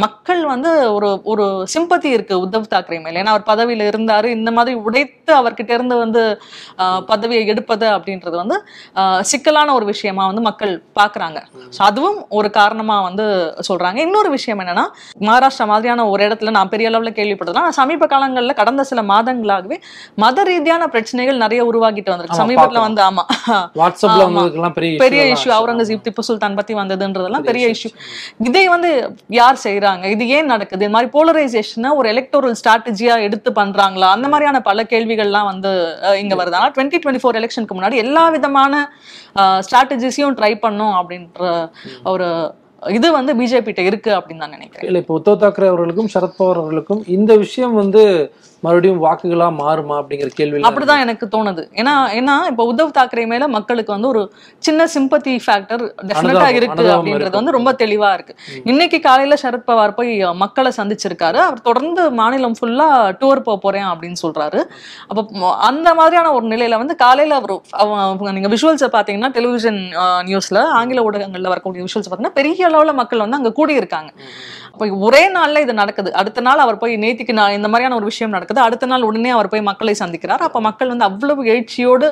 மக்கள் வந்து ஒரு ஒரு சிம்பத்தி இருக்கு உத்தவ் தாக்கரே மேல. ஏன்னா அவர் பதவியில இருந்தாரு இந்த மாதிரி உடைத்து அவர்கிட்ட இருந்து வந்து பதவியை எடுப்பது அப்படின்றது வந்து சிக்கலான ஒரு விஷயமா வந்து மக்கள் பாக்குறாங்க. ஸோ அதுவும் ஒரு காரணமா வந்து சொல்றாங்க. இன்னொரு விஷயம் என்னன்னா மகாராஷ்டிரா மாதிரியான ஒரு இடத்துல நான் பெரிய அளவுல கேள்விப்பட்டதுலாம் நான் சமீப காலங்கள்ல கடந்த சில மாதங்களாகவே மத ரீதியான பிரச்சனைகள் நிறைய உருவாகிட்டு வந்திருக்கு. சமீபத்துல. வந்து ஆமா. வாட்ஸ்அப்ல பெரிய இஷ்யூ அவுரங்கசீப் திப்பு சுல்தான் பத்தி வந்ததுன்றதெல்லாம் பெரிய இஷ்யூ இதை வந்து யார் செய்றாங்க? இது ஏன் நடக்குது? இந்த மாதிரி போலரைசேஷனை ஒரு எலக்டோரல் ஸ்ட்ராட்டஜியா எடுத்து பண்றாங்களா? அந்த மாதிரியான பல கேள்விகள்லாம் வந்து இங்க வருது. ஆனால் டுவெண்ட்டி டுவெண்ட்டி ஃபோர் எலெக்ஷனுக்கு முன்னாடி எல்லா விதமான ஸ்ட்ராட்டஜிஸையும் ட்ரை பண்ணும் அப்படின்ற ஒரு இது வந்து பிஜேபிட்ட இருக்கு அப்படின்னு நான் நினைக்கிறேன். இல்ல இப்போ உத்தவ் தாக்கரே அவர்களுக்கும் சரத்பவார் அவர்களுக்கும் இந்த விஷயம் வந்து மறுபடியும் வாக்குகளா மாறுமா அப்படிங்கிற கேள்வி அப்படிதான் எனக்கு தோணுது. ஏன்னா ஏன்னா இப்போ உத்தவ் தாக்கரே மேல மக்களுக்கு வந்து ஒரு சின்ன சிம்பத்தி ஃபேக்டர் டெஃபினட்டா இருக்கு அப்படின்றது. வந்து ரொம்ப தெளிவா இருக்கு. இன்னைக்கு காலையில சரத்பவார் போய் மக்களை சந்திச்சிருக்காரு. அவர் தொடர்ந்து மாநிலம் ஃபுல்லா டூர் போக போறேன் அப்படின்னு சொல்றாரு. அப்போ அந்த மாதிரியான ஒரு நிலையில வந்து காலையில அவர் அவ- நீங்க விஷுவல்ஸை பாத்தீங்கன்னா டெலிவிஷன் நியூஸ்ல ஆங்கில ஊடகங்கள்ல வரக்கூடிய விஷுவல்ஸ் பாத்தீங்கன்னா பெரிய அளவுல மக்கள் வந்து அங்க கூடி அப்போ ஒரே நாள்ல இது நடக்குது. அடுத்த நாள் அவர் போய் நேத்திக்கு நான் இந்த மாதிரியான ஒரு விஷயம் நடக்குது. அடுத்த நாள் உடனே அவர் போய் மக்களை சந்திக்கிறார். அப்ப மக்கள் வந்து அவ்வளவு எழுச்சியோடு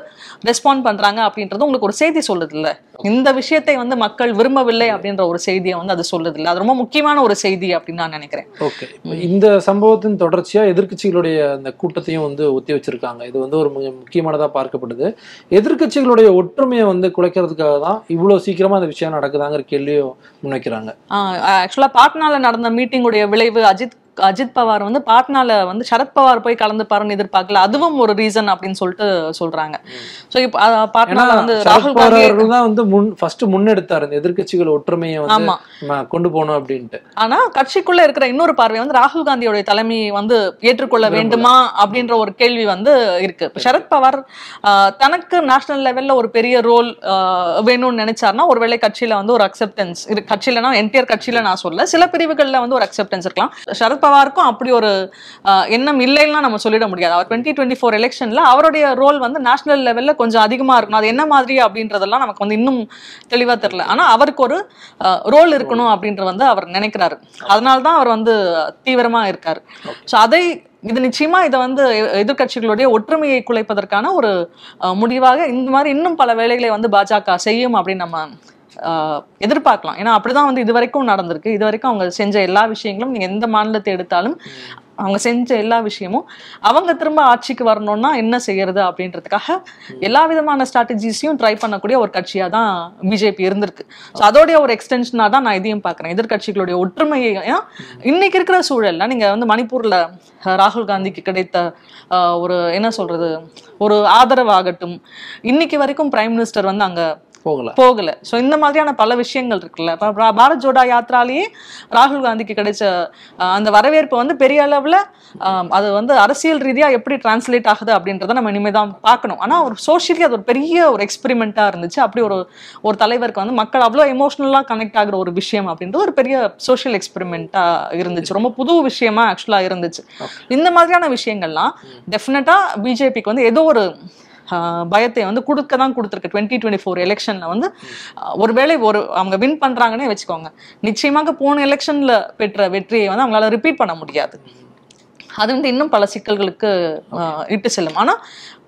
ரெஸ்பாண்ட் பண்றாங்க அப்படின்றது உங்களுக்கு ஒரு செய்தி சொல்லுது இல்ல இந்த விஷயத்தை வந்து மக்கள் விரும்பவில்லை அப்படின்ற ஒரு செய்தியை வந்து அது சொல்லுது இல்ல அது ரொம்ப முக்கியமான ஒரு செய்தி அப்படின்னு நான் நினைக்கிறேன். ஓகே. இந்த சம்பவத்தின் தொடர்ச்சியா எதிர்க்கட்சிகளுடைய அந்த கூட்டத்தையும் வந்து ஒத்தி வச்சிருக்காங்க. இது வந்து ஒரு மிக முக்கியமானதா பார்க்கப்படுது. எதிர்க்கட்சிகளுடைய ஒற்றுமையை வந்து குலைக்கிறதுக்காக தான் இவ்வளவு சீக்கிரமா அந்த விஷயம் நடக்குதாங்கிற கேள்வியும் முன்வைக்கிறாங்க. ஆக்சுவலா பாட்னால நடந்த மீட்டிங்குடைய விளைவு அஜித் அஜித் பவார் வந்து பாட்னால வந்து சரத்பவார் போய் கலந்துப்பாருன்னு எதிர்பார்க்கல. அதுவும் ஒரு ரீசன் அப்படின்னு சொல்லிட்டு சொல்றாங்க. சோ இப்போ பாட்னால வந்து ராகுல் காந்தி தான் வந்து முன் ஃபர்ஸ்ட் முன்னெடுத்தார். இந்த எதிர்க்கட்சிகள் ஒற்றுமையை வந்து கொண்டு போகணும் அப்படின்ட்டு. ஆனா கட்சிக்குள்ள இருக்கிற இன்னொரு பார்வை வந்து ராகுல் காந்தியோட தலைமையை வந்து ஏற்றுக்கொள்ள. வேண்டுமா அப்படின்ற ஒரு கேள்வி வந்து இருக்கு. சரத்பவார் தனக்கு நேஷனல் லெவல்ல ஒரு பெரிய ரோல் வேணும்னு நினைச்சாருன்னா ஒருவேளை கட்சியில வந்து ஒரு அக்செப்டன்ஸ் கட்சியிலனா என்டிஆர் கட்சியில நான் சொல்ல சில பிரிவுகள்ல வந்து ஒரு அக்செப்டன்ஸ் இருக்கலாம். சரத் சரத்பவாருக்கும் அப்படி ஒரு எண்ணம் இல்லைன்னா நம்ம சொல்லிட முடியாது. அவர் டுவெண்ட்டி டுவெண்ட்டி ஃபோர் எலெக்ஷன்ல அவருடைய ரோல் வந்து நேஷனல் லெவல்ல கொஞ்சம் அதிகமா இருக்கணும். அது என்ன மாதிரி அப்படின்றதெல்லாம் நமக்கு வந்து இன்னும் தெளிவா தெரியல. ஆனா அவருக்கு ஒரு ரோல் இருக்கணும் அப்படின்ற வந்து அவர் நினைக்கிறாரு. அதனால தான் அவர் வந்து தீவிரமா இருக்காரு. ஸோ அதை இது நிச்சயமா இதை வந்து எ- எதிர்க்கட்சிகளுடைய ஒற்றுமையை குலைப்பதற்கான ஒரு முடிவாக இந்த மாதிரி இன்னும் பல வேலைகளை வந்து பாஜக செய்யும் அப்படின்னு நம்ம எதிர்பார்க்கலாம். ஏன்னா அப்படிதான் வந்து இது வரைக்கும் நடந்திருக்கு. இது வரைக்கும் அவங்க செஞ்ச எல்லா விஷயங்களும் நீங்க எந்த மாநிலத்தை எடுத்தாலும் அவங்க செஞ்ச எல்லா விஷயமும் அவங்க திரும்ப ஆட்சிக்கு வரணும்னா என்ன செய்யறது அப்படின்றதுக்காக எல்லா விதமான ஸ்ட்ராட்டஜிஸையும் ட்ரை பண்ணக்கூடிய ஒரு கட்சியா தான் பிஜேபி இருந்திருக்கு. ஸோ அதோடைய ஒரு எக்ஸ்டென்ஷனாக தான் நான் இதையும் பார்க்குறேன். எதிர்கட்சிகளுடைய ஒற்றுமையை ஏன்னா, இன்னைக்கு இருக்கிற சூழல்ல நீங்க வந்து மணிப்பூர்ல ராகுல் காந்திக்கு கிடைத்த ஒரு என்ன சொல்றது ஒரு ஆதரவாகட்டும் இன்னைக்கு வரைக்கும் பிரைம் மினிஸ்டர் வந்து அங்க போகல. போகல. ஸோ இந்த மாதிரியான பல விஷயங்கள் இருக்குல்ல. பாரத் ஜோடா யாத்ராலேயே ராகுல் காந்திக்கு கிடைச்ச அந்த வரவேற்பு வந்து பெரிய அளவுல அது வந்து அரசியல் ரீதியா எப்படி டிரான்ஸ்லேட் ஆகுது அப்படின்றத நம்ம இனிமே தான் பார்க்கணும். ஆனா ஒரு சோஷியலி அது ஒரு பெரிய ஒரு எக்ஸ்பெரிமெண்ட்டா இருந்துச்சு. அப்படி ஒரு ஒரு தலைவருக்கு வந்து மக்கள் அவ்வளோ எமோஷனலா கனெக்ட் ஆகுற ஒரு விஷயம் அப்படின்றது ஒரு பெரிய சோஷியல் எக்ஸ்பெரிமெண்ட்டா இருந்துச்சு. ரொம்ப புது விஷயமா ஆக்சுவலா இருந்துச்சு. இந்த மாதிரியான விஷயங்கள்லாம் டெஃபினட்டா பிஜேபிக்கு வந்து ஏதோ ஒரு பயத்தை வந்து கொடுக்க தான் கொடுத்துருக்கு. டுவெண்ட்டி டுவெண்ட்டி ஃபோர் எலெக்ஷனில் வந்து ஒருவேளை ஒரு அவங்க வின் பண்ணுறாங்கன்னே வச்சுக்கோங்க. நிச்சயமாக போன எலெக்ஷனில் பெற்ற வெற்றியை வந்து அவங்களால ரிப்பீட் பண்ண முடியாது. அது வந்து இன்னும் பல சிக்கல்களுக்கு இட்டு செல்லும். ஆனா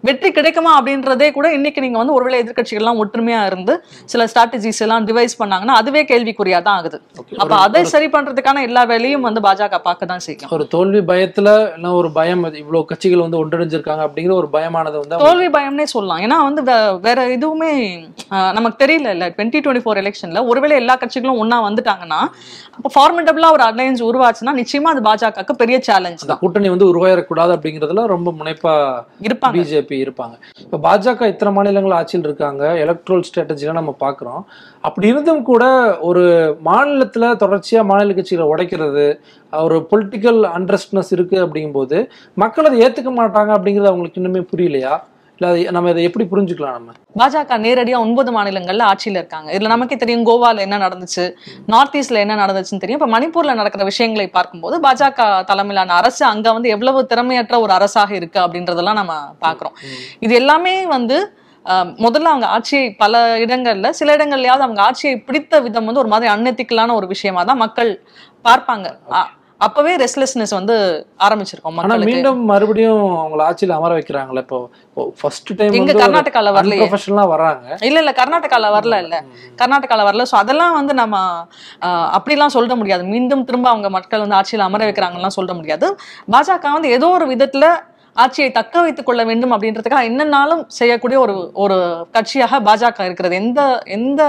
வெற்றி கிடைக்குமா அப்படின்றதே கூட இன்னைக்கு நீங்க வந்து ஒருவேளை எதிர்க்கட்சிகள்லாம் ஒற்றுமையா இருந்து சில ஸ்ட்ராட்டஜிஸ் எல்லாம் டிவைஸ் பண்ணாங்கன்னா அதுவே கேள்விக்குறியா தான் ஆகுது. அப்ப அதை சரி பண்றதுக்கான எல்லா வேலையும் வந்து பாஜக பார்க்க தான் செய்யும். ஒரு தோல்வி பயத்துல இல்ல ஒரு பயம்? இவ்வளவு கட்சிகள் வந்து ஒன்றிணைஞ்சிருக்காங்க அப்படிங்கிற ஒரு பயமானது வந்து தோல்வி பயம்னே சொல்லலாம். ஏன்னா வந்து வேற எதுவுமே நமக்கு தெரியல இல்ல. டுவெண்ட்டி டுவெண்ட்டி ஃபோர் எலெக்ஷன்ல ஒருவேளை எல்லா கட்சிகளும் ஒண்ணா வந்துட்டாங்கன்னா அப்போ ஃபார்மேட்டபிளா ஒரு அலையன்ஸ் உருவாச்சுன்னா நிச்சயமா அது பாஜகவுக்கு பெரிய சேலஞ்ச் தான். கூட்டணி வந்து உருவாயிடக்கூடாது அப்படிங்கிறதுல ரொம்ப முனைப்பா இருப்பாங்க. பிஜேபி இருப்பாங்க. இப்ப பாஜக இத்தனை மாநிலங்கள் ஆட்சியில் இருக்காங்க எலக்ட்ரல் ஸ்ட்ராட்டஜிலாம் நம்ம பார்க்குறோம் அப்படி இருந்தும் கூட ஒரு மாநிலத்துல தொடர்ச்சியா மாநில கட்சிகளை உடைக்கிறது ஒரு பொலிட்டிக்கல் அண்டர்ஸ்ட்னஸ் இருக்கு அப்படிங்கும்போது மக்கள் அதை ஏத்துக்க மாட்டாங்க அப்படிங்கிறது அவங்களுக்கு இன்னுமே புரியலையா? இல்ல அதை நம்ம இதை எப்படி புரிஞ்சுக்கலாம் நம்ம? பாஜக நேரடியா ஒன்பது மாநிலங்கள்ல ஆட்சியில இருக்காங்க. இதுல நமக்கே தெரியும் கோவால என்ன நடந்துச்சு நார்த் ஈஸ்ட்ல என்ன நடந்துச்சுன்னு தெரியும். இப்ப மணிப்பூர்ல நடக்கிற விஷயங்களை பார்க்கும்போது பாஜக தலைமையிலான அரசு அங்க வந்து எவ்வளவு திறமையற்ற ஒரு அரசாக இருக்கு அப்படின்றதெல்லாம் நம்ம பாக்குறோம் இது எல்லாமே வந்து முதல்ல அவங்க ஆட்சியை பல இடங்கள்ல சில இடங்கள்லயாவது அவங்க ஆட்சியை பிடித்த விதம் வந்து ஒரு மாதிரி அன்னெத்திக்கலான ஒரு விஷயமா தான் மக்கள் பார்ப்பாங்க. அப்பவே ரெஸ்ட்லெஸ்னஸ் வந்து ஆரம்பிச்சிருக்கோம் ஆனா மக்களுக்கு. மீண்டும் மறுபடியும் அவங்கள ஆட்சியில அமர வைக்கிறாங்களே இப்போ ஃபர்ஸ்ட் டைம் வந்து கர்நாடகால வரலையே. ப்ரொஃபஷனலா வராங்க. இல்ல இல்ல கர்நாடகால வரல இல்ல. கர்நாடகால வரல. சோ அதெல்லாம் வந்து நம்ம அப்படிலாம் சொல்ல முடியாது. மீண்டும் திரும்ப அவங்க மக்கள் வந்து ஆட்சியில் அமர வைக்கிறாங்கலாம் சொல்ல முடியாது. பாஜக வந்து ஏதோ ஒரு விதத்துல ஆட்சியை தக்க வைத்துக் கொள்ள வேண்டும் அப்படின்றதுக்காக என்னன்னாலும் செய்யக்கூடிய ஒரு ஒரு கட்சியாக பாஜக இருக்கிறது. எந்த எந்த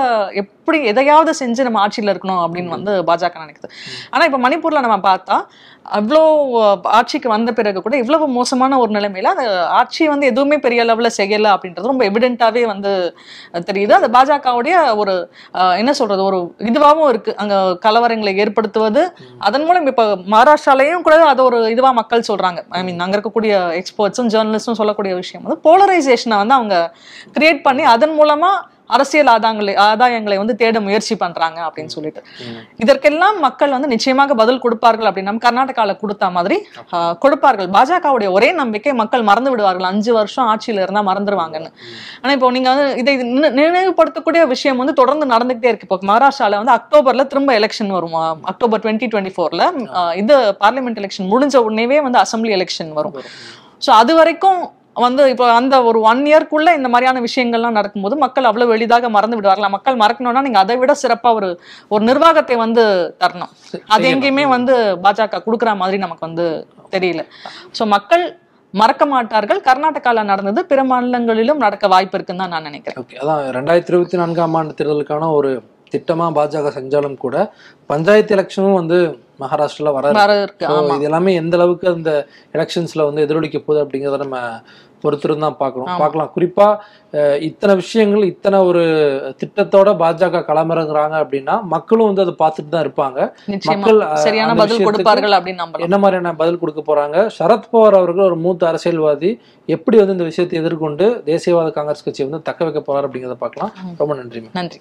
எப்படி எதையாவது செஞ்சு நம்ம ஆட்சியில் இருக்கணும் அப்படின்னு வந்து பாஜக நினைக்குது. ஆனால் இப்போ மணிப்பூரில் நம்ம பார்த்தா அவ்வளோ ஆட்சிக்கு வந்த பிறகு கூட இவ்வளவு மோசமான ஒரு நிலைமையில அந்த ஆட்சி வந்து எதுவுமே பெரிய அளவில் செய்யலை அப்படின்றது ரொம்ப எவிடென்ட்டாகவே வந்து தெரியுது. அது பாஜகவுடைய ஒரு என்ன சொல்றது ஒரு இதுவாகவும் இருக்கு. அங்கே கலவரங்களை ஏற்படுத்துவது அதன் மூலம் இப்போ மகாராஷ்டிராலையும் கூட அது ஒரு இதுவாக மக்கள் சொல்றாங்க. ஐ மீன் அங்கே இருக்கக்கூடிய எக்ஸ்பர்ட்ஸும் ஜேர்னலிஸ்டும் சொல்லக்கூடிய விஷயம் வந்து போலரைசேஷனை வந்து அவங்க கிரியேட் பண்ணி அதன் மூலமாக அரசியல் ஆதாயங்களை ஆதாயங்களை வந்து தேட முயற்சி பண்றாங்க அப்படின்னு சொல்லிட்டு. இதற்கெல்லாம் மக்கள் வந்து நிச்சயமாக பதில் கொடுப்பார்கள் அப்படின்னு நம்ம கர்நாடகால கொடுத்த மாதிரி கொடுப்பார்கள். பாஜகவுடைய ஒரே நம்பிக்கை மக்கள் மறந்து விடுவார்கள். அஞ்சு வருஷம் ஆட்சியில இருந்தா மறந்துடுவாங்கன்னு ஆனா இப்போ நீங்க வந்து இதை நினை- நினைவுபடுத்தக்கூடிய விஷயம் வந்து தொடர்ந்து நடந்துகிட்டே இருக்கு. இப்போ மகாராஷ்டிரால வந்து அக்டோபர்ல திரும்ப எலெக்ஷன் வரும்? அக்டோபர் டுவெண்ட்டி டுவெண்ட்டி ஃபோர்ல இது பார்லிமெண்ட் எலெக்ஷன் முடிஞ்ச உடனேவே வந்து அசம்பிளி எலெக்ஷன் வரும். ஸோ அது வரைக்கும் வந்து இப்போ அந்த ஒரு ஒன் இயர்க்குள்ள இந்த மாதிரியான விஷயங்கள்லாம் நடக்கும்போது மக்கள் அவ்வளவு எளிதாக மறந்து விடுவார்களா? மக்கள் மறக்கணும்னா நீங்க அதை விட சிறப்பா ஒரு ஒரு நிர்வாகத்தை வந்து தரணும். அது எங்கேயுமே வந்து பாஜக கொடுக்குற மாதிரி நமக்கு வந்து தெரியல. ஸோ மக்கள் மறக்க மாட்டார்கள். கர்நாடகால நடந்தது பிற மாநிலங்களிலும் நடக்க வாய்ப்பு இருக்குன்னு தான் நான் நினைக்கிறேன். ஓகே அதான் ரெண்டாயிரத்தி இருபத்தி நான்காம் ஆண்டு தேர்தலுக்கான ஒரு திட்டமா பாஜக செஞ்சாலும் கூட பஞ்சாயத்து எலெக்ஷனும் வந்து மகாராஷ்டிரால வர இது எல்லாமே எந்த அளவுக்கு அந்த எலெக்ஷன்ஸ்ல வந்து எதிரொலிக்க போகுது அப்படிங்கிறத நம்ம பொறுத்திருந்து தான் பார்க்கணும். பார்க்கலாம். குறிப்பா அஹ், இத்தனை விஷயங்கள் இத்தனை ஒரு திட்டத்தோட பாஜக களமிறங்குறாங்க அப்படின்னா மக்களும் வந்து அதை பார்த்துட்டு தான் இருப்பாங்க மக்கள் சரியான பதில் கொடுப்பார்கள் அப்படின்னு என்ன மாதிரியான பதில் கொடுக்க போறாங்க? சரத்பவார் அவர்கள் ஒரு மூத்த அரசியல்வாதி எப்படி வந்து இந்த விஷயத்தை எதிர்கொண்டு தேசியவாத காங்கிரஸ் கட்சியை வந்து தக்க வைக்க போறாரு அப்படிங்கிறத பார்க்கலாம். ரொம்ப நன்றி நன்றி.